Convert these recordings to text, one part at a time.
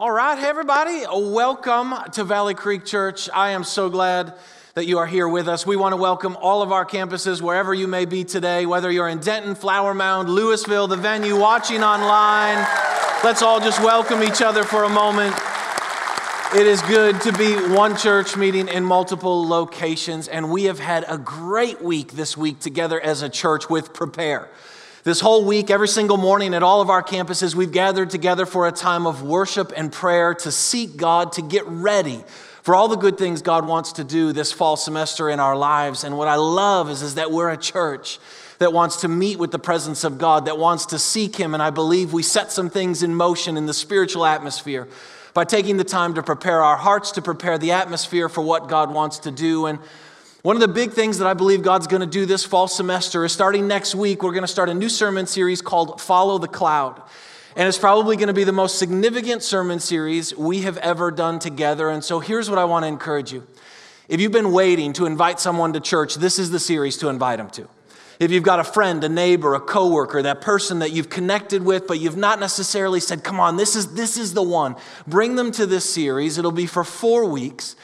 All right, hey everybody, welcome to Valley Creek Church. I am so glad that you are here with us. We want to welcome all of our campuses, wherever you may be today, whether you're in Denton, Flower Mound, Lewisville, the venue, watching online. Let's all just welcome each other for a moment. It is good to be one church meeting in multiple locations, and we have had a great week this week together as a church with Prepare. This whole week, every single morning at all of our campuses, we've gathered together for a time of worship and prayer to seek God, to get ready for all the good things God wants to do this fall semester in our lives. And what I love is, is that we're a church that wants to meet with the presence of God, that wants to seek Him. And I believe we set some things in motion in the spiritual atmosphere by taking the time to prepare our hearts, to prepare the atmosphere for what God wants to do. And one of the big things that I believe God's going to do this fall semester is starting next week, we're going to start a new sermon series called Follow the Cloud. And it's probably going to be the most significant sermon series we have ever done together. And so here's what I want to encourage you. If you've been waiting to invite someone to church, this is the series to invite them to. If you've got a friend, a neighbor, a coworker, that person that you've connected with, but you've not necessarily said, come on, this is, this is the one, bring them to this series. It'll be for four weeks.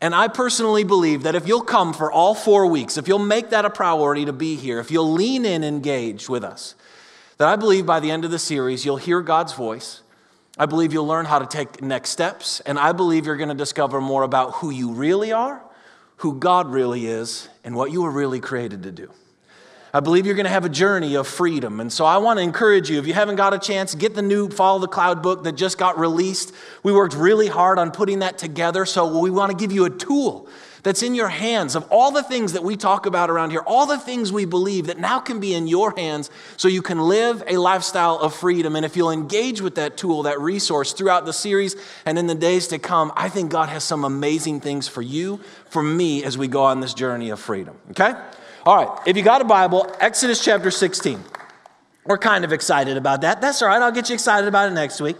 And I personally believe that if you'll come for all four weeks, if you'll make that a priority to be here, if you'll lean in, and engage with us, that I believe by the end of the series, you'll hear God's voice. I believe you'll learn how to take next steps. And I believe you're going to discover more about who you really are, who God really is, and what you were really created to do. I believe you're going to have a journey of freedom. And so I want to encourage you, if you haven't got a chance, get the new Follow the Cloud book that just got released. We worked really hard on putting that together. So we want to give you a tool that's in your hands of all the things that we talk about around here, all the things we believe that now can be in your hands so you can live a lifestyle of freedom. And if you'll engage with that tool, that resource throughout the series and in the days to come, I think God has some amazing things for you, for me, as we go on this journey of freedom. Okay? All right, if you got a Bible, Exodus chapter 16. We're kind of excited about that. That's all right, I'll get you excited about it next week.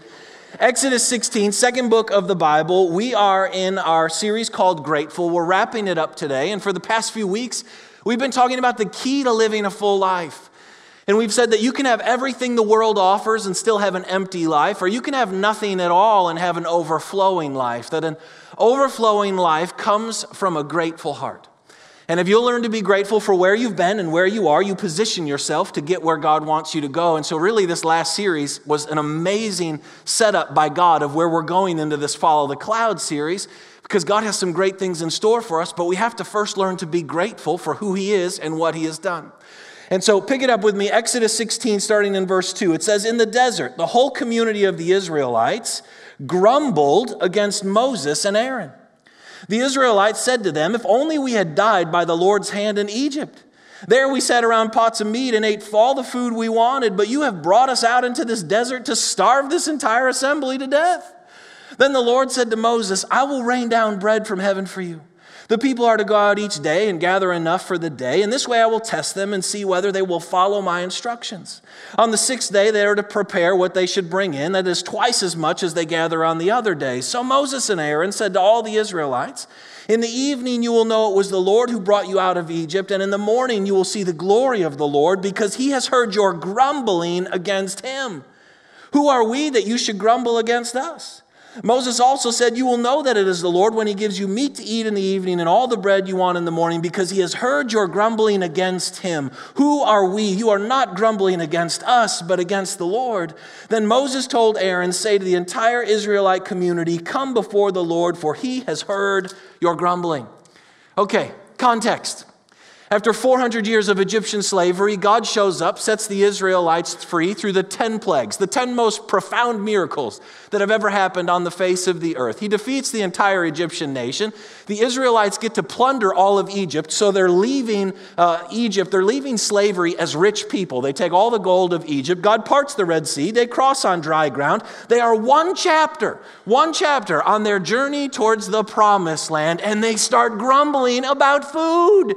Exodus 16, second book of the Bible. We are in our series called Grateful. We're wrapping it up today. And for the past few weeks, we've been talking about the key to living a full life. And we've said that you can have everything the world offers and still have an empty life, or you can have nothing at all and have an overflowing life. That an overflowing life comes from a grateful heart. And if you'll learn to be grateful for where you've been and where you are, you position yourself to get where God wants you to go. And so, really, this last series was an amazing setup by God of where we're going into this Follow the Cloud series because God has some great things in store for us, but we have to first learn to be grateful for who He is and what He has done. And so, pick it up with me, Exodus 16, starting in verse 2. It says, In the desert, the whole community of the Israelites grumbled against Moses and Aaron. The Israelites said to them, If only we had died by the Lord's hand in Egypt. There we sat around pots of meat and ate all the food we wanted, but you have brought us out into this desert to starve this entire assembly to death. Then the Lord said to Moses, I will rain down bread from heaven for you. The people are to go out each day and gather enough for the day, and this way I will test them and see whether they will follow my instructions. On the sixth day, they are to prepare what they should bring in, that is twice as much as they gather on the other day. So Moses and Aaron said to all the Israelites, In the evening you will know it was the Lord who brought you out of Egypt, and in the morning you will see the glory of the Lord, because he has heard your grumbling against him. Who are we that you should grumble against us? Moses also said, You will know that it is the Lord when he gives you meat to eat in the evening and all the bread you want in the morning, because he has heard your grumbling against him. Who are we? You are not grumbling against us, but against the Lord. Then Moses told Aaron, Say to the entire Israelite community, Come before the Lord, for he has heard your grumbling. Okay, context. After 400 years of Egyptian slavery, God shows up, sets the Israelites free through the 10 plagues, the 10 most profound miracles that have ever happened on the face of the earth. He defeats the entire Egyptian nation. The Israelites get to plunder all of Egypt, so they're leaving uh, Egypt, they're leaving slavery as rich people. They take all the gold of Egypt. God parts the Red Sea, they cross on dry ground. They are one chapter, one chapter on their journey towards the promised land, and they start grumbling about food.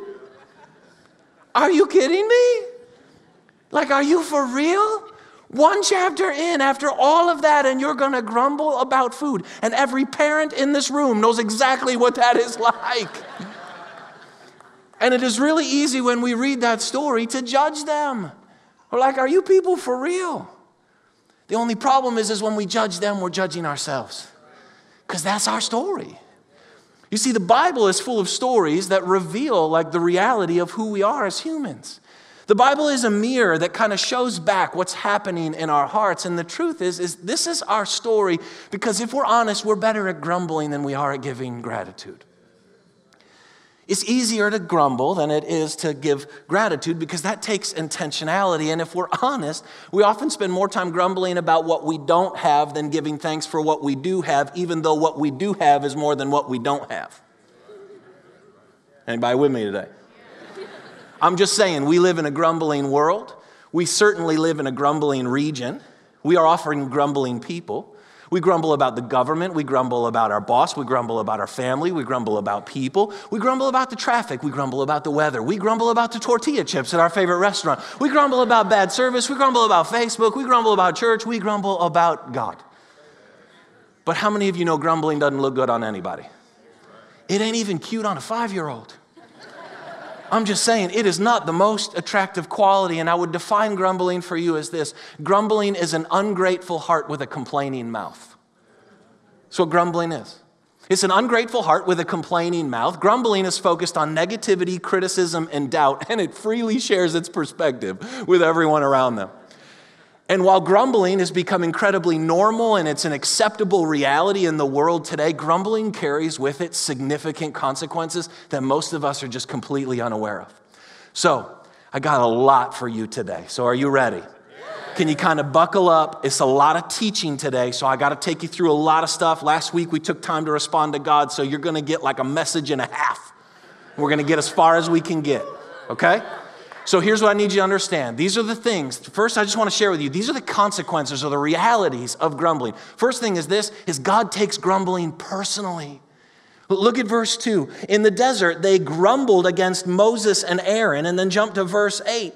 Are you kidding me? Like, are you for real? One chapter in, after all of that, and you're gonna grumble about food. And every parent in this room knows exactly what that is like. and it is really easy when we read that story to judge them. We're like, are you people for real? The only problem is, is when we judge them, we're judging ourselves. Because that's our story. You see, the Bible is full of stories that reveal like the reality of who we are as humans. The Bible is a mirror that kind of shows back what's happening in our hearts. And the truth is, is this is our story because if we're honest, we're better at grumbling than we are at giving gratitude. It's easier to grumble than it is to give gratitude because that takes intentionality. And if we're honest, we often spend more time grumbling about what we don't have than giving thanks for what we do have, even though what we do have is more than what we don't have. Anybody with me today? I'm just saying, we live in a grumbling world. We certainly live in a grumbling region. We are offering grumbling people. We grumble about the government. We grumble about our boss. We grumble about our family. We grumble about people. We grumble about the traffic. We grumble about the weather. We grumble about the tortilla chips at our favorite restaurant. We grumble about bad service. We grumble about Facebook. We grumble about church. We grumble about God. But how many of you know grumbling doesn't look good on anybody? It ain't even cute on a five year old. I'm just saying, it is not the most attractive quality, and I would define grumbling for you as this grumbling is an ungrateful heart with a complaining mouth. That's what grumbling is. It's an ungrateful heart with a complaining mouth. Grumbling is focused on negativity, criticism, and doubt, and it freely shares its perspective with everyone around them. And while grumbling has become incredibly normal and it's an acceptable reality in the world today, grumbling carries with it significant consequences that most of us are just completely unaware of. So, I got a lot for you today. So, are you ready? Can you kind of buckle up? It's a lot of teaching today, so I got to take you through a lot of stuff. Last week we took time to respond to God, so you're going to get like a message and a half. We're going to get as far as we can get, okay? So here's what I need you to understand. These are the things. First, I just want to share with you. These are the consequences or the realities of grumbling. First thing is this is God takes grumbling personally. Look at verse 2. In the desert, they grumbled against Moses and Aaron, and then jump to verse 8.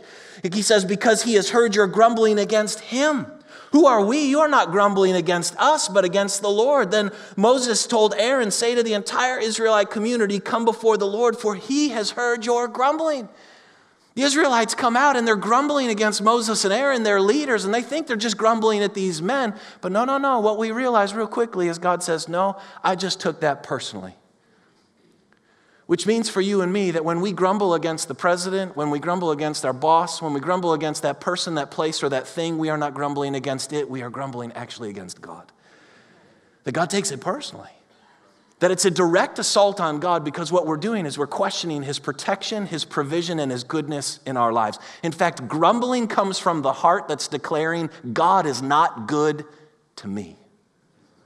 He says, Because he has heard your grumbling against him. Who are we? You are not grumbling against us, but against the Lord. Then Moses told Aaron, Say to the entire Israelite community, Come before the Lord, for he has heard your grumbling. The Israelites come out and they're grumbling against Moses and Aaron, their leaders, and they think they're just grumbling at these men. But no, no, no. What we realize real quickly is God says, No, I just took that personally. Which means for you and me that when we grumble against the president, when we grumble against our boss, when we grumble against that person, that place, or that thing, we are not grumbling against it. We are grumbling actually against God. That God takes it personally. That it's a direct assault on God because what we're doing is we're questioning His protection, His provision, and His goodness in our lives. In fact, grumbling comes from the heart that's declaring, God is not good to me.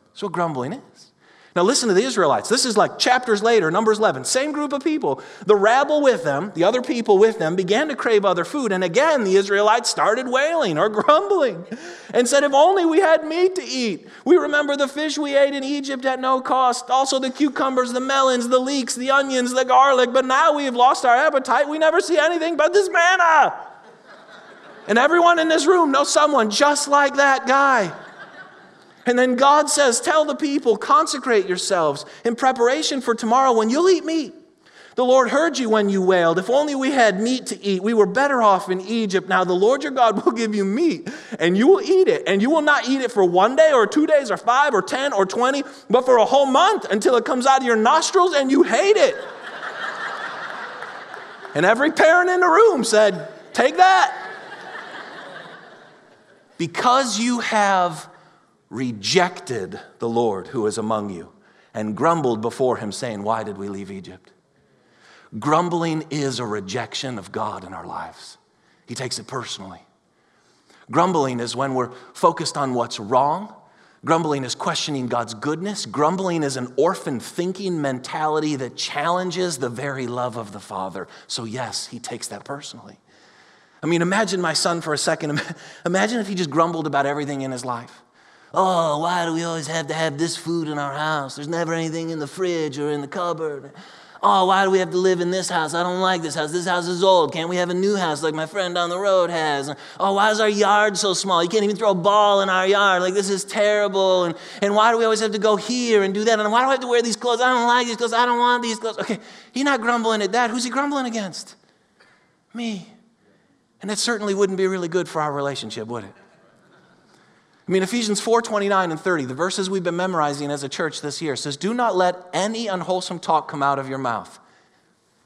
That's what grumbling is. Now, listen to the Israelites. This is like chapters later, Numbers 11. Same group of people. The rabble with them, the other people with them, began to crave other food. And again, the Israelites started wailing or grumbling and said, If only we had meat to eat. We remember the fish we ate in Egypt at no cost, also the cucumbers, the melons, the leeks, the onions, the garlic. But now we have lost our appetite. We never see anything but this manna. And everyone in this room knows someone just like that guy. And then God says, Tell the people, consecrate yourselves in preparation for tomorrow when you'll eat meat. The Lord heard you when you wailed. If only we had meat to eat. We were better off in Egypt. Now the Lord your God will give you meat, and you will eat it. And you will not eat it for one day or two days or five or ten or twenty, but for a whole month until it comes out of your nostrils and you hate it. and every parent in the room said, Take that. Because you have rejected the Lord who is among you and grumbled before him, saying, Why did we leave Egypt? Grumbling is a rejection of God in our lives. He takes it personally. Grumbling is when we're focused on what's wrong. Grumbling is questioning God's goodness. Grumbling is an orphan thinking mentality that challenges the very love of the Father. So, yes, he takes that personally. I mean, imagine my son for a second. Imagine if he just grumbled about everything in his life. Oh, why do we always have to have this food in our house? There's never anything in the fridge or in the cupboard. Oh, why do we have to live in this house? I don't like this house. This house is old. Can't we have a new house like my friend down the road has? Oh, why is our yard so small? You can't even throw a ball in our yard. Like, this is terrible. And, and why do we always have to go here and do that? And why do I have to wear these clothes? I don't like these clothes. I don't want these clothes. Okay, he's not grumbling at that. Who's he grumbling against? Me. And that certainly wouldn't be really good for our relationship, would it? I mean, Ephesians 4 29 and 30, the verses we've been memorizing as a church this year, says, Do not let any unwholesome talk come out of your mouth.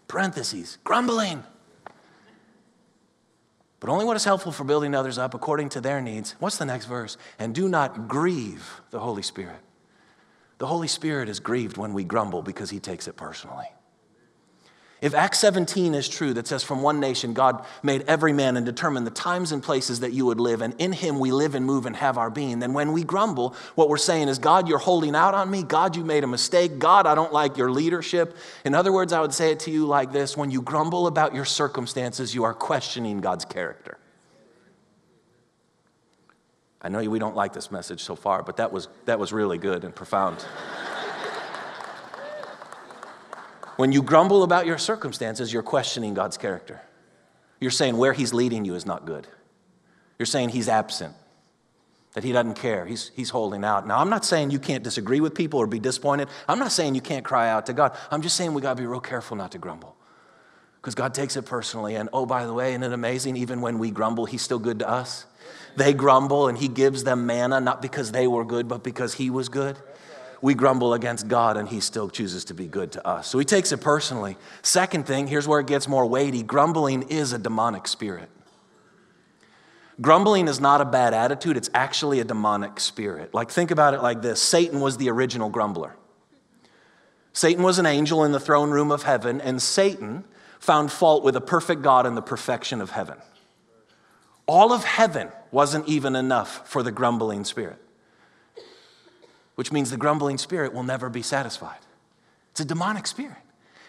Parentheses, grumbling. But only what is helpful for building others up according to their needs. What's the next verse? And do not grieve the Holy Spirit. The Holy Spirit is grieved when we grumble because he takes it personally. If Acts 17 is true, that says, From one nation God made every man and determined the times and places that you would live, and in him we live and move and have our being, then when we grumble, what we're saying is, God, you're holding out on me. God, you made a mistake. God, I don't like your leadership. In other words, I would say it to you like this when you grumble about your circumstances, you are questioning God's character. I know we don't like this message so far, but that was, that was really good and profound. When you grumble about your circumstances, you're questioning God's character. You're saying where He's leading you is not good. You're saying He's absent, that He doesn't care, He's, he's holding out. Now, I'm not saying you can't disagree with people or be disappointed. I'm not saying you can't cry out to God. I'm just saying we got to be real careful not to grumble because God takes it personally. And oh, by the way, isn't it amazing? Even when we grumble, He's still good to us. They grumble and He gives them manna, not because they were good, but because He was good we grumble against God and He still chooses to be good to us. So He takes it personally. Second thing, here's where it gets more weighty grumbling is a demonic spirit. Grumbling is not a bad attitude, it's actually a demonic spirit. Like, think about it like this Satan was the original grumbler. Satan was an angel in the throne room of heaven, and Satan found fault with a perfect God and the perfection of heaven. All of heaven wasn't even enough for the grumbling spirit which means the grumbling spirit will never be satisfied. It's a demonic spirit.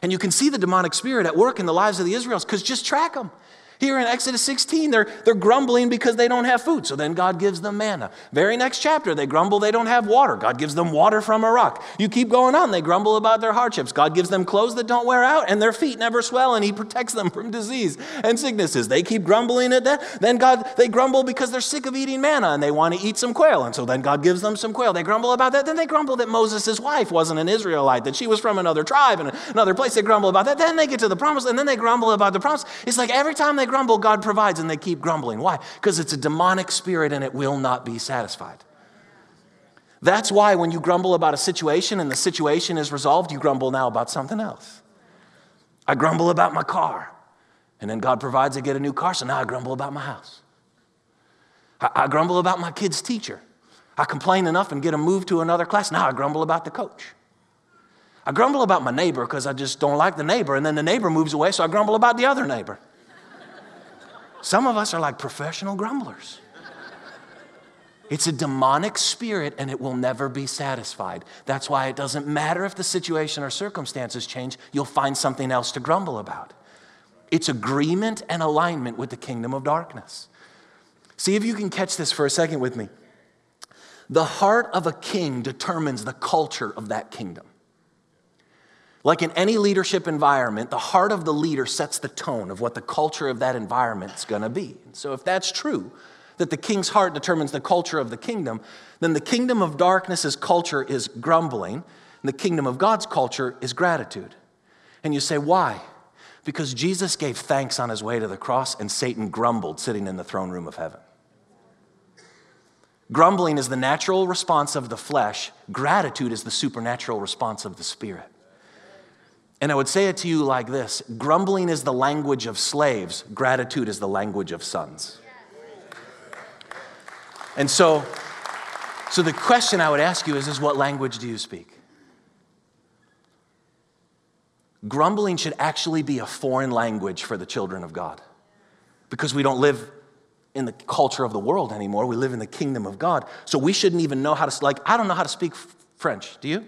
And you can see the demonic spirit at work in the lives of the Israelites because just track them. Here in Exodus 16, they're, they're grumbling because they don't have food. So then God gives them manna. Very next chapter, they grumble they don't have water. God gives them water from a rock. You keep going on, they grumble about their hardships. God gives them clothes that don't wear out and their feet never swell and He protects them from disease and sicknesses. They keep grumbling at that. Then God, they grumble because they're sick of eating manna and they want to eat some quail. And so then God gives them some quail. They grumble about that. Then they grumble that Moses' wife wasn't an Israelite, that she was from another tribe and another place. They grumble about that. Then they get to the promise and then they grumble about the promise. It's like every time they grumble, God provides provides and they keep grumbling. Why? Because it's a demonic spirit and it will not be satisfied. That's why when you grumble about a situation and the situation is resolved, you grumble now about something else. I grumble about my car, and then God provides I get a new car, so now I grumble about my house. I, I grumble about my kid's teacher. I complain enough and get them moved to another class. Now I grumble about the coach. I grumble about my neighbor because I just don't like the neighbor, and then the neighbor moves away, so I grumble about the other neighbor. Some of us are like professional grumblers. It's a demonic spirit and it will never be satisfied. That's why it doesn't matter if the situation or circumstances change, you'll find something else to grumble about. It's agreement and alignment with the kingdom of darkness. See if you can catch this for a second with me. The heart of a king determines the culture of that kingdom. Like in any leadership environment, the heart of the leader sets the tone of what the culture of that environment is going to be. So, if that's true, that the king's heart determines the culture of the kingdom, then the kingdom of darkness's culture is grumbling, and the kingdom of God's culture is gratitude. And you say, why? Because Jesus gave thanks on his way to the cross, and Satan grumbled sitting in the throne room of heaven. Grumbling is the natural response of the flesh, gratitude is the supernatural response of the spirit. And I would say it to you like this grumbling is the language of slaves, gratitude is the language of sons. And so, so the question I would ask you is, is what language do you speak? Grumbling should actually be a foreign language for the children of God because we don't live in the culture of the world anymore. We live in the kingdom of God. So we shouldn't even know how to, like, I don't know how to speak French. Do you?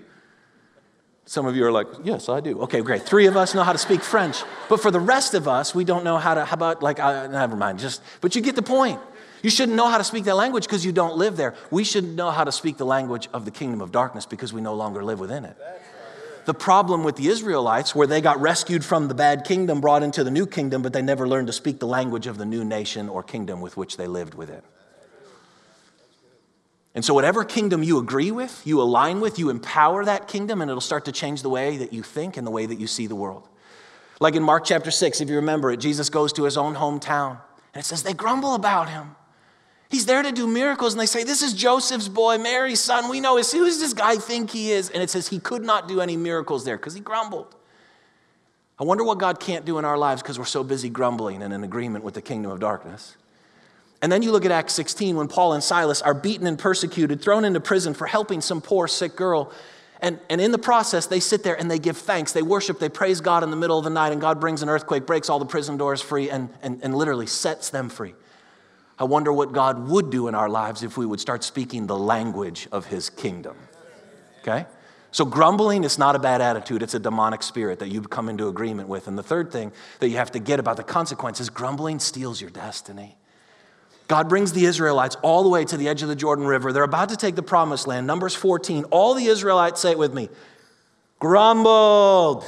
Some of you are like, yes, I do. Okay, great. Three of us know how to speak French. But for the rest of us, we don't know how to, how about, like, uh, never mind, just, but you get the point. You shouldn't know how to speak that language because you don't live there. We should know how to speak the language of the kingdom of darkness because we no longer live within it. The problem with the Israelites, where they got rescued from the bad kingdom, brought into the new kingdom, but they never learned to speak the language of the new nation or kingdom with which they lived within. And so, whatever kingdom you agree with, you align with, you empower that kingdom, and it'll start to change the way that you think and the way that you see the world. Like in Mark chapter 6, if you remember it, Jesus goes to his own hometown, and it says they grumble about him. He's there to do miracles, and they say, This is Joseph's boy, Mary's son. We know. Who does this guy think he is? And it says he could not do any miracles there because he grumbled. I wonder what God can't do in our lives because we're so busy grumbling and in agreement with the kingdom of darkness. And then you look at Acts 16 when Paul and Silas are beaten and persecuted, thrown into prison for helping some poor sick girl. And, and in the process, they sit there and they give thanks. They worship, they praise God in the middle of the night, and God brings an earthquake, breaks all the prison doors free, and, and, and literally sets them free. I wonder what God would do in our lives if we would start speaking the language of his kingdom. Okay? So, grumbling is not a bad attitude, it's a demonic spirit that you come into agreement with. And the third thing that you have to get about the consequences grumbling steals your destiny. God brings the Israelites all the way to the edge of the Jordan River. They're about to take the promised land. Numbers 14. All the Israelites, say it with me, grumbled.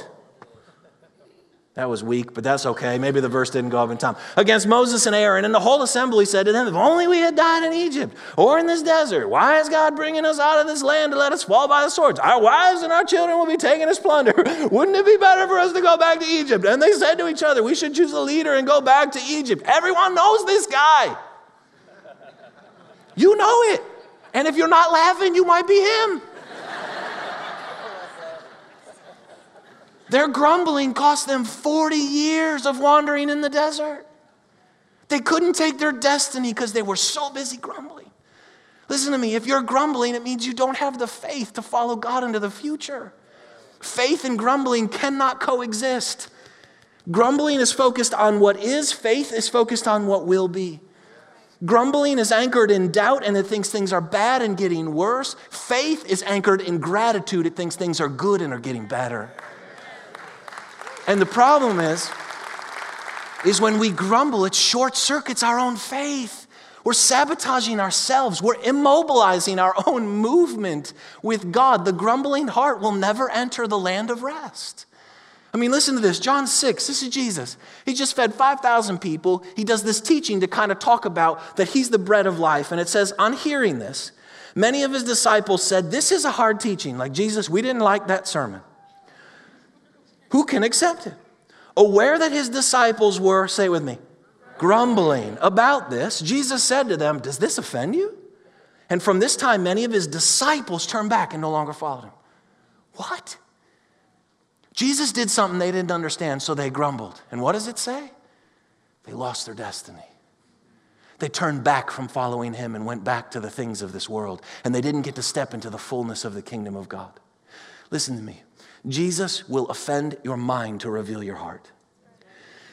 That was weak, but that's okay. Maybe the verse didn't go up in time. Against Moses and Aaron, and the whole assembly said to them, If only we had died in Egypt or in this desert, why is God bringing us out of this land to let us fall by the swords? Our wives and our children will be taken as plunder. Wouldn't it be better for us to go back to Egypt? And they said to each other, We should choose a leader and go back to Egypt. Everyone knows this guy. You know it. And if you're not laughing, you might be him. Their grumbling cost them 40 years of wandering in the desert. They couldn't take their destiny because they were so busy grumbling. Listen to me, if you're grumbling, it means you don't have the faith to follow God into the future. Faith and grumbling cannot coexist. Grumbling is focused on what is, faith is focused on what will be. Grumbling is anchored in doubt and it thinks things are bad and getting worse. Faith is anchored in gratitude, it thinks things are good and are getting better. And the problem is, is when we grumble, it short circuits our own faith. We're sabotaging ourselves. We're immobilizing our own movement with God. The grumbling heart will never enter the land of rest. I mean, listen to this. John 6, this is Jesus. He just fed 5,000 people. He does this teaching to kind of talk about that he's the bread of life. And it says, on hearing this, many of his disciples said, This is a hard teaching. Like, Jesus, we didn't like that sermon. Who can accept it? Aware that his disciples were, say with me, grumbling about this, Jesus said to them, Does this offend you? And from this time, many of his disciples turned back and no longer followed him. What? Jesus did something they didn't understand, so they grumbled. And what does it say? They lost their destiny. They turned back from following him and went back to the things of this world, and they didn't get to step into the fullness of the kingdom of God. Listen to me. Jesus will offend your mind to reveal your heart.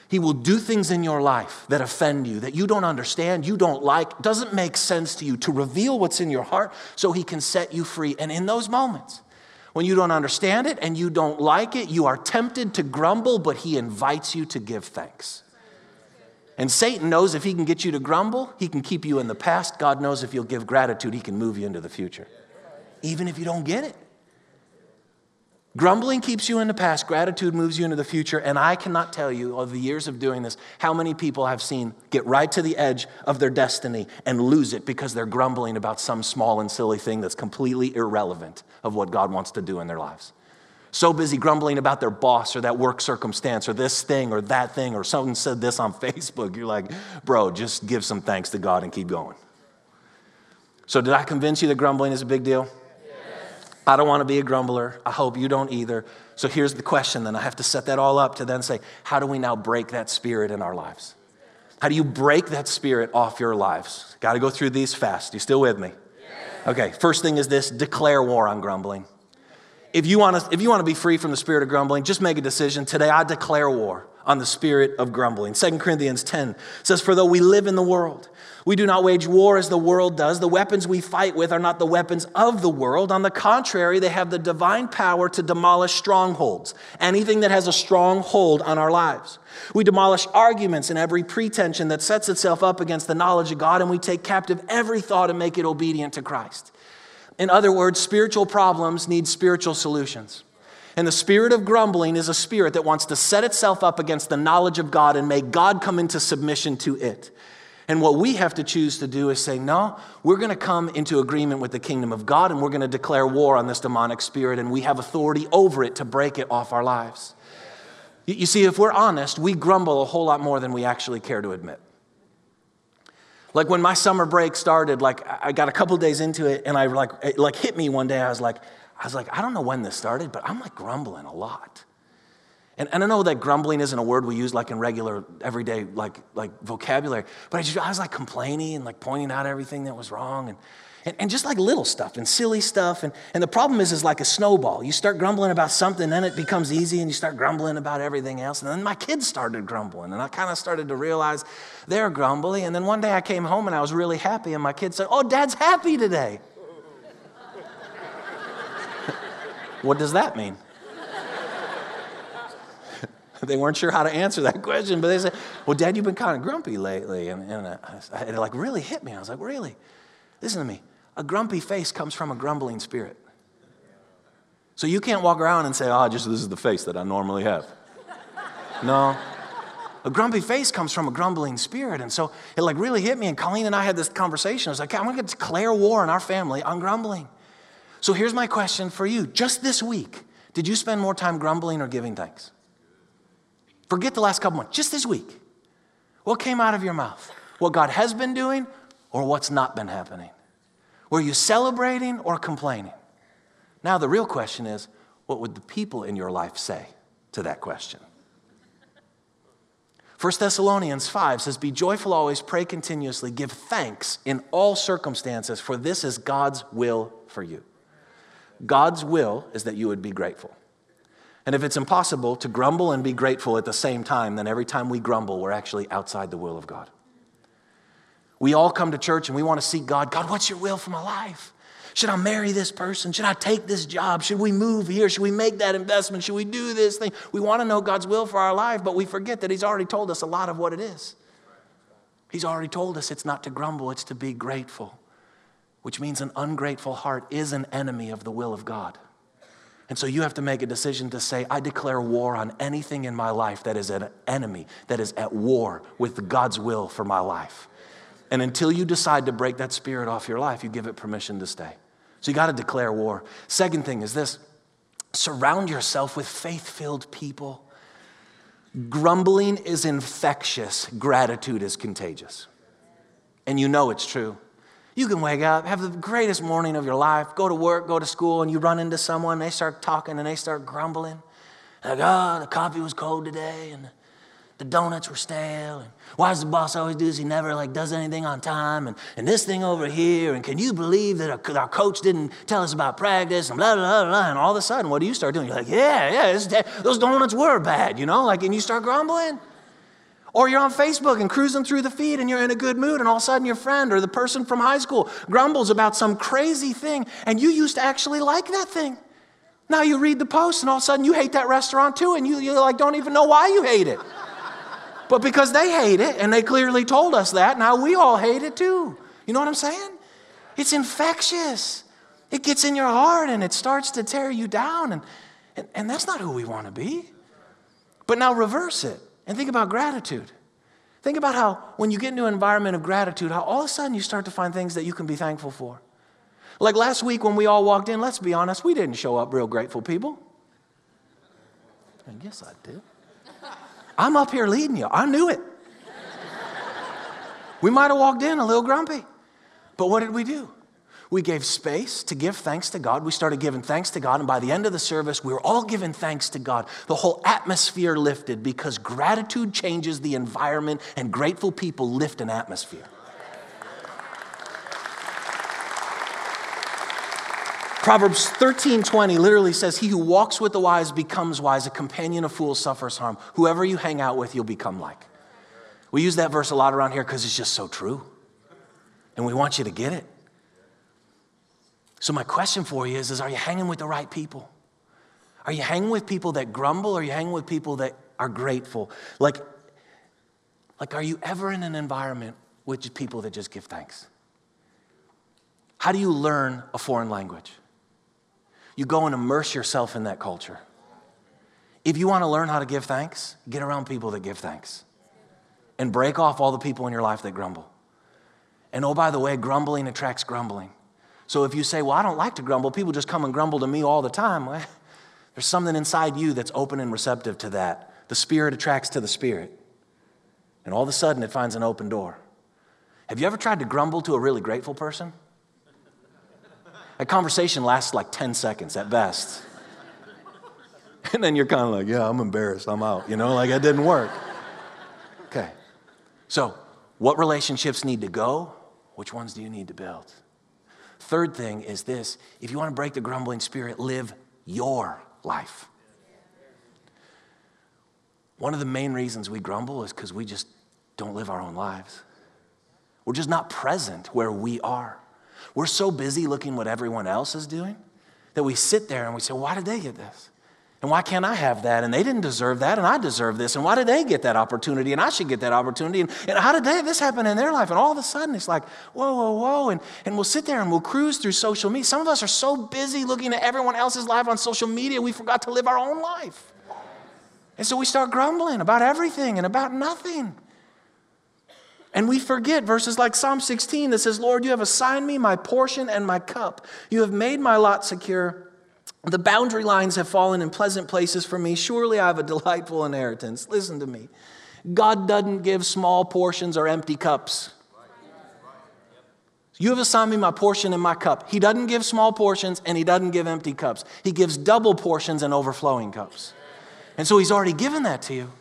He will do things in your life that offend you, that you don't understand, you don't like, doesn't make sense to you, to reveal what's in your heart so he can set you free. And in those moments, when you don't understand it and you don't like it, you are tempted to grumble, but he invites you to give thanks. And Satan knows if he can get you to grumble, he can keep you in the past. God knows if you'll give gratitude, he can move you into the future, even if you don't get it. Grumbling keeps you in the past, gratitude moves you into the future. And I cannot tell you, of the years of doing this, how many people I've seen get right to the edge of their destiny and lose it because they're grumbling about some small and silly thing that's completely irrelevant of what God wants to do in their lives. So busy grumbling about their boss or that work circumstance or this thing or that thing or someone said this on Facebook. You're like, bro, just give some thanks to God and keep going. So, did I convince you that grumbling is a big deal? I don't want to be a grumbler. I hope you don't either. So here's the question then. I have to set that all up to then say, how do we now break that spirit in our lives? How do you break that spirit off your lives? Got to go through these fast. You still with me? Okay, first thing is this declare war on grumbling. If you, want to, if you want to be free from the spirit of grumbling, just make a decision. Today, I declare war on the spirit of grumbling. 2 Corinthians 10 says, For though we live in the world, we do not wage war as the world does. The weapons we fight with are not the weapons of the world. On the contrary, they have the divine power to demolish strongholds, anything that has a strong hold on our lives. We demolish arguments and every pretension that sets itself up against the knowledge of God, and we take captive every thought and make it obedient to Christ. In other words, spiritual problems need spiritual solutions. And the spirit of grumbling is a spirit that wants to set itself up against the knowledge of God and make God come into submission to it. And what we have to choose to do is say, no, we're going to come into agreement with the kingdom of God and we're going to declare war on this demonic spirit and we have authority over it to break it off our lives. You see, if we're honest, we grumble a whole lot more than we actually care to admit. Like when my summer break started, like I got a couple days into it and I like, it like hit me one day. I was like, I was like, I don't know when this started, but I'm like grumbling a lot. And, and I know that grumbling isn't a word we use like in regular, everyday, like, like vocabulary, but I, just, I was like complaining and like pointing out everything that was wrong and, and, and just like little stuff and silly stuff. And, and the problem is, is like a snowball. You start grumbling about something, then it becomes easy and you start grumbling about everything else. And then my kids started grumbling and I kind of started to realize they're grumbly. And then one day I came home and I was really happy and my kids said, oh, dad's happy today. what does that mean? they weren't sure how to answer that question, but they said, Well, Dad, you've been kind of grumpy lately. And, and uh, I, it like really hit me. I was like, Really? Listen to me. A grumpy face comes from a grumbling spirit. So you can't walk around and say, Oh, just this is the face that I normally have. No. A grumpy face comes from a grumbling spirit. And so it like really hit me. And Colleen and I had this conversation. I was like, I'm going to declare war in our family on grumbling. So here's my question for you. Just this week, did you spend more time grumbling or giving thanks? Forget the last couple months, just this week. What came out of your mouth? What God has been doing or what's not been happening? Were you celebrating or complaining? Now, the real question is what would the people in your life say to that question? 1 Thessalonians 5 says, Be joyful always, pray continuously, give thanks in all circumstances, for this is God's will for you. God's will is that you would be grateful. And if it's impossible to grumble and be grateful at the same time, then every time we grumble, we're actually outside the will of God. We all come to church and we want to seek God. God, what's your will for my life? Should I marry this person? Should I take this job? Should we move here? Should we make that investment? Should we do this thing? We want to know God's will for our life, but we forget that He's already told us a lot of what it is. He's already told us it's not to grumble, it's to be grateful, which means an ungrateful heart is an enemy of the will of God. And so you have to make a decision to say, I declare war on anything in my life that is an enemy, that is at war with God's will for my life. And until you decide to break that spirit off your life, you give it permission to stay. So you got to declare war. Second thing is this surround yourself with faith filled people. Grumbling is infectious, gratitude is contagious. And you know it's true. You can wake up, have the greatest morning of your life, go to work, go to school, and you run into someone, they start talking and they start grumbling. Like, oh, the coffee was cold today, and the donuts were stale, and why does the boss always do this? He never like does anything on time, and, and this thing over here, and can you believe that our, our coach didn't tell us about practice, and blah, blah, blah, blah, and all of a sudden, what do you start doing? You're like, yeah, yeah, those donuts were bad, you know, like, and you start grumbling. Or you're on Facebook and cruising through the feed and you're in a good mood, and all of a sudden your friend or the person from high school grumbles about some crazy thing, and you used to actually like that thing. Now you read the post, and all of a sudden you hate that restaurant too, and you, you like don't even know why you hate it. but because they hate it, and they clearly told us that, now we all hate it too. You know what I'm saying? It's infectious. It gets in your heart and it starts to tear you down, and, and, and that's not who we want to be. But now reverse it. And think about gratitude. Think about how, when you get into an environment of gratitude, how all of a sudden you start to find things that you can be thankful for. Like last week when we all walked in, let's be honest, we didn't show up real grateful people. I guess I did. I'm up here leading you. I knew it. We might have walked in a little grumpy. But what did we do? We gave space to give thanks to God. We started giving thanks to God, and by the end of the service, we were all giving thanks to God. The whole atmosphere lifted because gratitude changes the environment, and grateful people lift an atmosphere. Proverbs 13:20 literally says, He who walks with the wise becomes wise, a companion of fools suffers harm. Whoever you hang out with, you'll become like. We use that verse a lot around here because it's just so true. And we want you to get it. So, my question for you is, is Are you hanging with the right people? Are you hanging with people that grumble? Or are you hanging with people that are grateful? Like, like, are you ever in an environment with people that just give thanks? How do you learn a foreign language? You go and immerse yourself in that culture. If you want to learn how to give thanks, get around people that give thanks and break off all the people in your life that grumble. And oh, by the way, grumbling attracts grumbling. So if you say, Well, I don't like to grumble, people just come and grumble to me all the time, well, there's something inside you that's open and receptive to that. The Spirit attracts to the Spirit. And all of a sudden, it finds an open door. Have you ever tried to grumble to a really grateful person? A conversation lasts like 10 seconds at best. And then you're kind of like, yeah, I'm embarrassed. I'm out. You know, like it didn't work. Okay. So, what relationships need to go? Which ones do you need to build? Third thing is this if you want to break the grumbling spirit, live your life. One of the main reasons we grumble is because we just don't live our own lives. We're just not present where we are. We're so busy looking what everyone else is doing that we sit there and we say, Why did they get this? And why can't I have that? And they didn't deserve that, and I deserve this. And why did they get that opportunity? And I should get that opportunity. And, and how did they, this happen in their life? And all of a sudden, it's like, whoa, whoa, whoa. And, and we'll sit there and we'll cruise through social media. Some of us are so busy looking at everyone else's life on social media, we forgot to live our own life. And so we start grumbling about everything and about nothing. And we forget verses like Psalm 16 that says, Lord, you have assigned me my portion and my cup. You have made my lot secure. The boundary lines have fallen in pleasant places for me. Surely I have a delightful inheritance. Listen to me. God doesn't give small portions or empty cups. You have assigned me my portion and my cup. He doesn't give small portions and he doesn't give empty cups. He gives double portions and overflowing cups. And so he's already given that to you.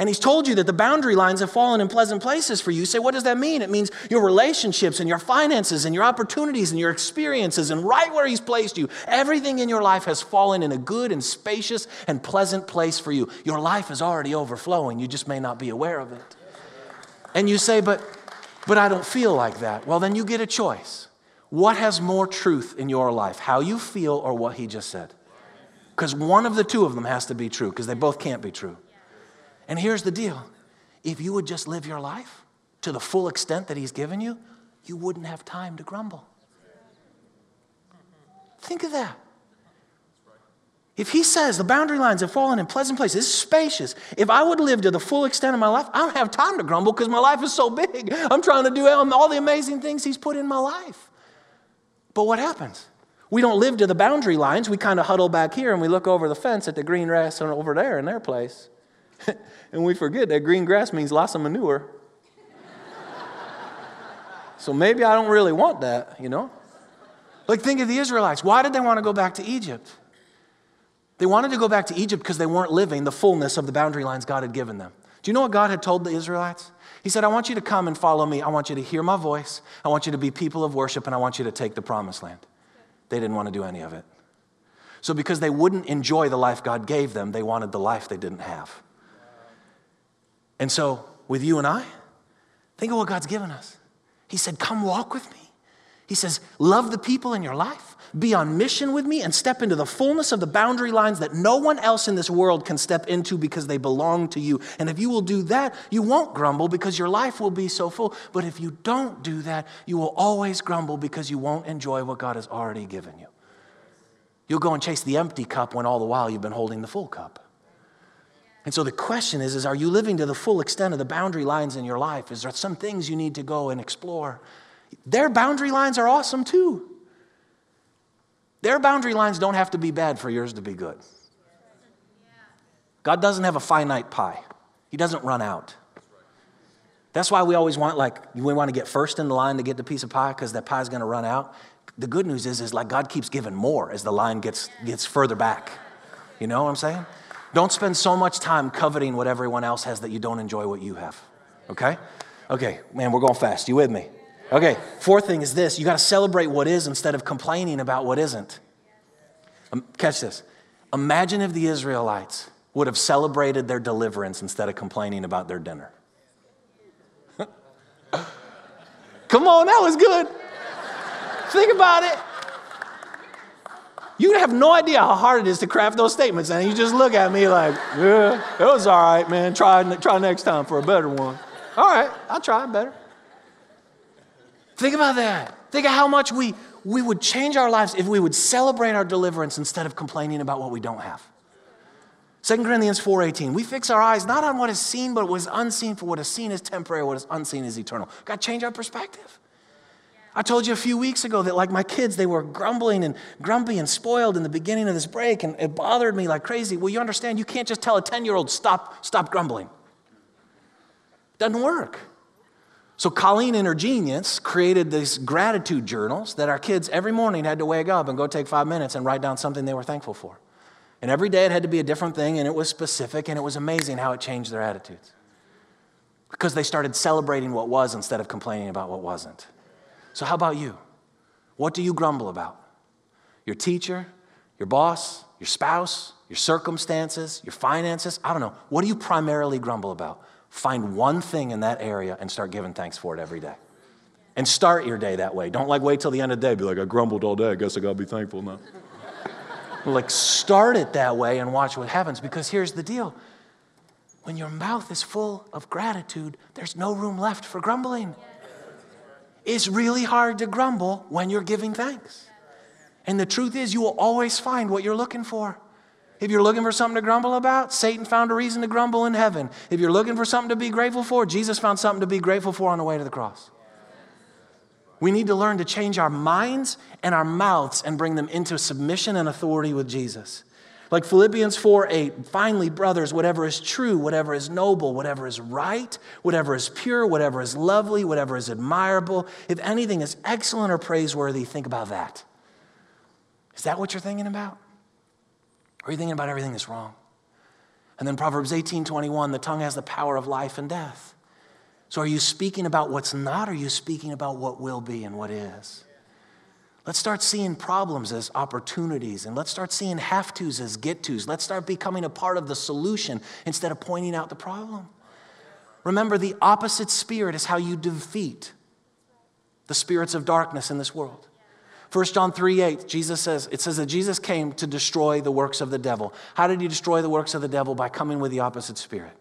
And he's told you that the boundary lines have fallen in pleasant places for you. Say, what does that mean? It means your relationships and your finances and your opportunities and your experiences and right where he's placed you. Everything in your life has fallen in a good and spacious and pleasant place for you. Your life is already overflowing. You just may not be aware of it. And you say, but, but I don't feel like that. Well, then you get a choice. What has more truth in your life, how you feel or what he just said? Because one of the two of them has to be true, because they both can't be true. And here's the deal if you would just live your life to the full extent that He's given you, you wouldn't have time to grumble. Think of that. If he says the boundary lines have fallen in pleasant places, it's spacious. If I would live to the full extent of my life, I don't have time to grumble because my life is so big. I'm trying to do all the amazing things he's put in my life. But what happens? We don't live to the boundary lines. We kind of huddle back here and we look over the fence at the green grass over there in their place. and we forget that green grass means lots of manure. so maybe I don't really want that, you know? Like, think of the Israelites. Why did they want to go back to Egypt? They wanted to go back to Egypt because they weren't living the fullness of the boundary lines God had given them. Do you know what God had told the Israelites? He said, I want you to come and follow me. I want you to hear my voice. I want you to be people of worship, and I want you to take the promised land. They didn't want to do any of it. So, because they wouldn't enjoy the life God gave them, they wanted the life they didn't have. And so, with you and I, think of what God's given us. He said, Come walk with me. He says, Love the people in your life, be on mission with me, and step into the fullness of the boundary lines that no one else in this world can step into because they belong to you. And if you will do that, you won't grumble because your life will be so full. But if you don't do that, you will always grumble because you won't enjoy what God has already given you. You'll go and chase the empty cup when all the while you've been holding the full cup. And so the question is, is are you living to the full extent of the boundary lines in your life? Is there some things you need to go and explore? Their boundary lines are awesome too. Their boundary lines don't have to be bad for yours to be good. God doesn't have a finite pie. He doesn't run out. That's why we always want like we want to get first in the line to get the piece of pie because that pie is going to run out. The good news is is like God keeps giving more as the line gets gets further back. You know what I'm saying? Don't spend so much time coveting what everyone else has that you don't enjoy what you have. Okay? Okay, man, we're going fast. You with me? Okay, fourth thing is this you got to celebrate what is instead of complaining about what isn't. Um, catch this. Imagine if the Israelites would have celebrated their deliverance instead of complaining about their dinner. Come on, that was good. Think about it. You have no idea how hard it is to craft those statements, and you just look at me like, yeah, it was all right, man. Try, try next time for a better one. All right, I'll try better. Think about that. Think of how much we, we would change our lives if we would celebrate our deliverance instead of complaining about what we don't have. 2 Corinthians 4:18. We fix our eyes not on what is seen, but what is unseen, for what is seen is temporary, what is unseen is eternal. To change our perspective. I told you a few weeks ago that, like my kids, they were grumbling and grumpy and spoiled in the beginning of this break, and it bothered me like crazy. Well, you understand, you can't just tell a 10 year old, stop, stop grumbling. Doesn't work. So Colleen and her genius created these gratitude journals that our kids every morning had to wake up and go take five minutes and write down something they were thankful for. And every day it had to be a different thing, and it was specific, and it was amazing how it changed their attitudes. Because they started celebrating what was instead of complaining about what wasn't. So, how about you? What do you grumble about? Your teacher, your boss, your spouse, your circumstances, your finances? I don't know. What do you primarily grumble about? Find one thing in that area and start giving thanks for it every day. And start your day that way. Don't like wait till the end of the day, be like, I grumbled all day. I guess I gotta be thankful now. like, start it that way and watch what happens. Because here's the deal when your mouth is full of gratitude, there's no room left for grumbling. It's really hard to grumble when you're giving thanks. And the truth is, you will always find what you're looking for. If you're looking for something to grumble about, Satan found a reason to grumble in heaven. If you're looking for something to be grateful for, Jesus found something to be grateful for on the way to the cross. We need to learn to change our minds and our mouths and bring them into submission and authority with Jesus. Like Philippians 4 8, finally, brothers, whatever is true, whatever is noble, whatever is right, whatever is pure, whatever is lovely, whatever is admirable, if anything is excellent or praiseworthy, think about that. Is that what you're thinking about? Or are you thinking about everything that's wrong? And then Proverbs 18 21, the tongue has the power of life and death. So are you speaking about what's not, or are you speaking about what will be and what is? Let's start seeing problems as opportunities and let's start seeing have tos as get tos. Let's start becoming a part of the solution instead of pointing out the problem. Remember, the opposite spirit is how you defeat the spirits of darkness in this world. 1 John 3 8, Jesus says, it says that Jesus came to destroy the works of the devil. How did he destroy the works of the devil? By coming with the opposite spirit.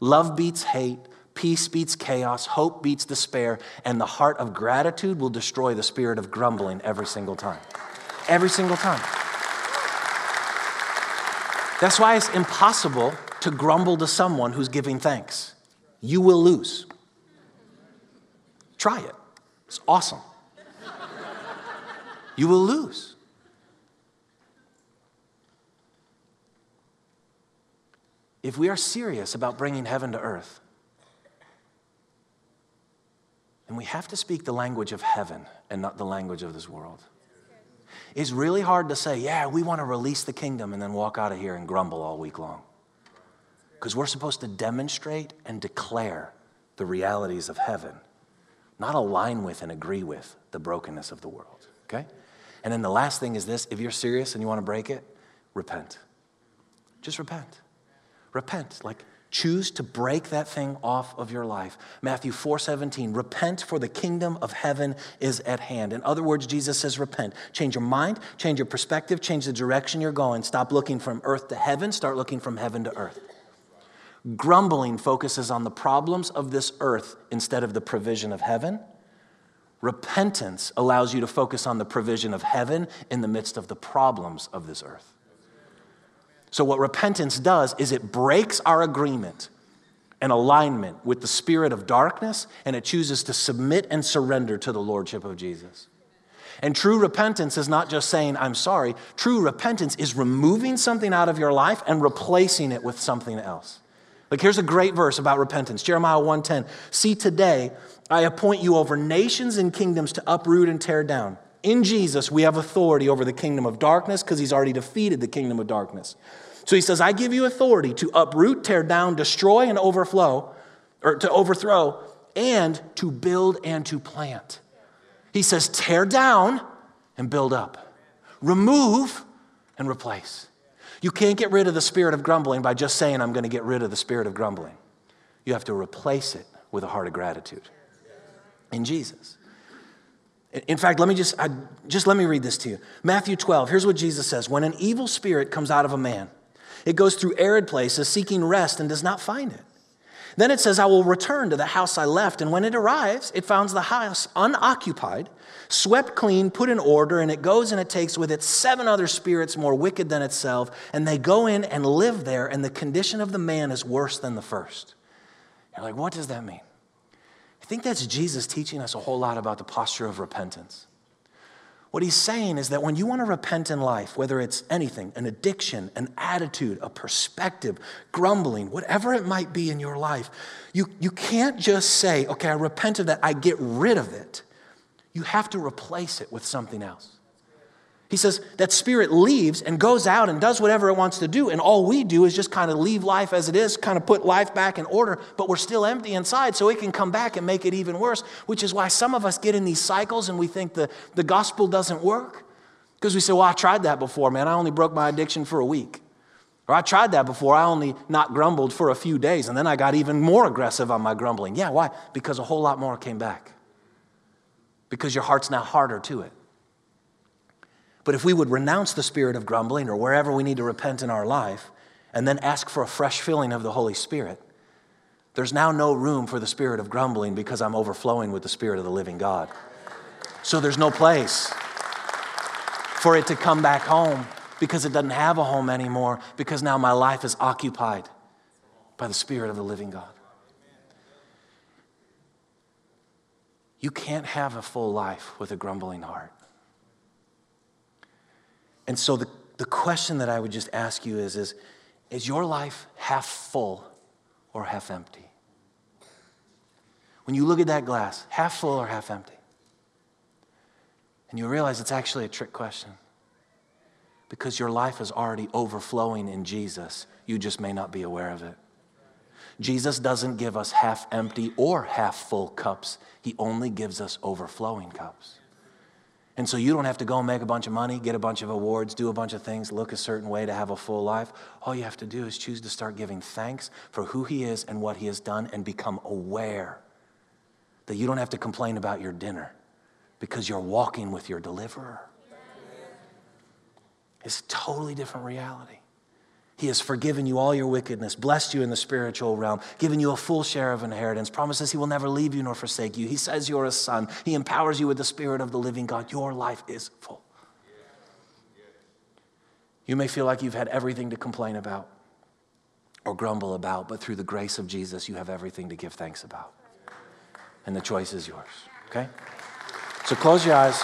Love beats hate, peace beats chaos, hope beats despair, and the heart of gratitude will destroy the spirit of grumbling every single time. Every single time. That's why it's impossible to grumble to someone who's giving thanks. You will lose. Try it. It's awesome you will lose. If we are serious about bringing heaven to earth, then we have to speak the language of heaven and not the language of this world. It's really hard to say, yeah, we want to release the kingdom and then walk out of here and grumble all week long. Because we're supposed to demonstrate and declare the realities of heaven, not align with and agree with the brokenness of the world. Okay? And then the last thing is this if you're serious and you want to break it, repent. Just repent. Repent. Like, choose to break that thing off of your life. Matthew 4 17, repent for the kingdom of heaven is at hand. In other words, Jesus says, repent. Change your mind, change your perspective, change the direction you're going. Stop looking from earth to heaven, start looking from heaven to earth. Grumbling focuses on the problems of this earth instead of the provision of heaven. Repentance allows you to focus on the provision of heaven in the midst of the problems of this earth. So, what repentance does is it breaks our agreement and alignment with the spirit of darkness, and it chooses to submit and surrender to the lordship of Jesus. And true repentance is not just saying, I'm sorry. True repentance is removing something out of your life and replacing it with something else. Like here's a great verse about repentance. Jeremiah 1:10. See today I appoint you over nations and kingdoms to uproot and tear down. In Jesus, we have authority over the kingdom of darkness because he's already defeated the kingdom of darkness. So he says, I give you authority to uproot, tear down, destroy, and overflow, or to overthrow, and to build and to plant. He says, tear down and build up, remove and replace. You can't get rid of the spirit of grumbling by just saying, I'm going to get rid of the spirit of grumbling. You have to replace it with a heart of gratitude in Jesus. In fact, let me just, I, just let me read this to you. Matthew 12, here's what Jesus says When an evil spirit comes out of a man, it goes through arid places seeking rest and does not find it. Then it says, I will return to the house I left. And when it arrives, it finds the house unoccupied, swept clean, put in order, and it goes and it takes with it seven other spirits more wicked than itself. And they go in and live there, and the condition of the man is worse than the first. You're like, what does that mean? I think that's Jesus teaching us a whole lot about the posture of repentance. What he's saying is that when you want to repent in life, whether it's anything, an addiction, an attitude, a perspective, grumbling, whatever it might be in your life, you, you can't just say, okay, I repent of that, I get rid of it. You have to replace it with something else. He says that spirit leaves and goes out and does whatever it wants to do. And all we do is just kind of leave life as it is, kind of put life back in order, but we're still empty inside, so it can come back and make it even worse, which is why some of us get in these cycles and we think the, the gospel doesn't work. Because we say, well, I tried that before, man. I only broke my addiction for a week. Or I tried that before. I only not grumbled for a few days, and then I got even more aggressive on my grumbling. Yeah, why? Because a whole lot more came back. Because your heart's now harder to it. But if we would renounce the spirit of grumbling or wherever we need to repent in our life and then ask for a fresh filling of the Holy Spirit, there's now no room for the spirit of grumbling because I'm overflowing with the spirit of the living God. So there's no place for it to come back home because it doesn't have a home anymore because now my life is occupied by the spirit of the living God. You can't have a full life with a grumbling heart. And so the, the question that I would just ask you is, is Is your life half full or half empty? When you look at that glass, half full or half empty? And you realize it's actually a trick question. Because your life is already overflowing in Jesus. You just may not be aware of it. Jesus doesn't give us half empty or half full cups, He only gives us overflowing cups. And so you don't have to go and make a bunch of money, get a bunch of awards, do a bunch of things, look a certain way to have a full life. All you have to do is choose to start giving thanks for who He is and what He has done and become aware that you don't have to complain about your dinner because you're walking with your deliverer. It's totally different reality. He has forgiven you all your wickedness, blessed you in the spiritual realm, given you a full share of inheritance, promises He will never leave you nor forsake you. He says you're a son. He empowers you with the Spirit of the living God. Your life is full. You may feel like you've had everything to complain about or grumble about, but through the grace of Jesus, you have everything to give thanks about. And the choice is yours, okay? So close your eyes.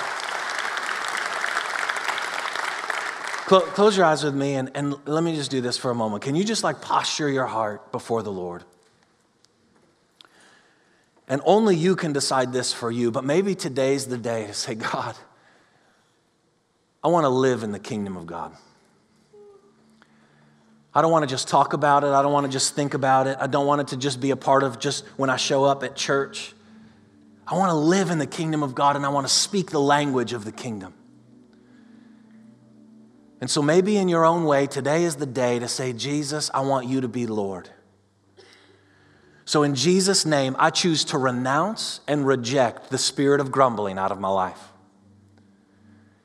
Close your eyes with me and, and let me just do this for a moment. Can you just like posture your heart before the Lord? And only you can decide this for you, but maybe today's the day to say, God, I want to live in the kingdom of God. I don't want to just talk about it. I don't want to just think about it. I don't want it to just be a part of just when I show up at church. I want to live in the kingdom of God and I want to speak the language of the kingdom. And so maybe in your own way, today is the day to say, Jesus, I want you to be Lord. So in Jesus' name, I choose to renounce and reject the spirit of grumbling out of my life.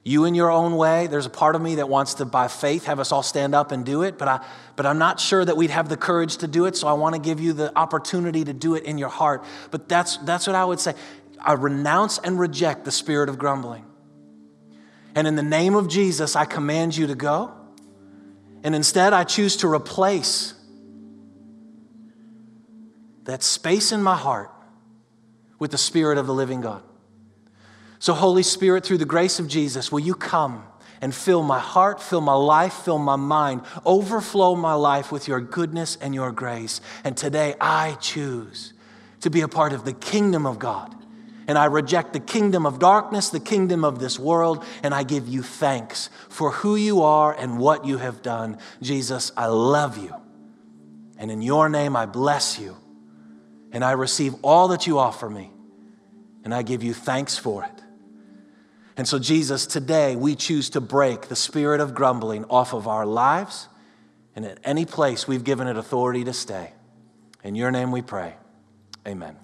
You in your own way, there's a part of me that wants to, by faith, have us all stand up and do it, but, I, but I'm not sure that we'd have the courage to do it, so I want to give you the opportunity to do it in your heart. But that's, that's what I would say. I renounce and reject the spirit of grumbling. And in the name of Jesus, I command you to go. And instead, I choose to replace that space in my heart with the Spirit of the living God. So, Holy Spirit, through the grace of Jesus, will you come and fill my heart, fill my life, fill my mind, overflow my life with your goodness and your grace. And today I choose to be a part of the kingdom of God and I reject the kingdom of darkness, the kingdom of this world, and I give you thanks for who you are and what you have done. Jesus, I love you. And in your name, I bless you. And I receive all that you offer me. And I give you thanks for it. And so, Jesus, today we choose to break the spirit of grumbling off of our lives and at any place we've given it authority to stay. In your name we pray. Amen.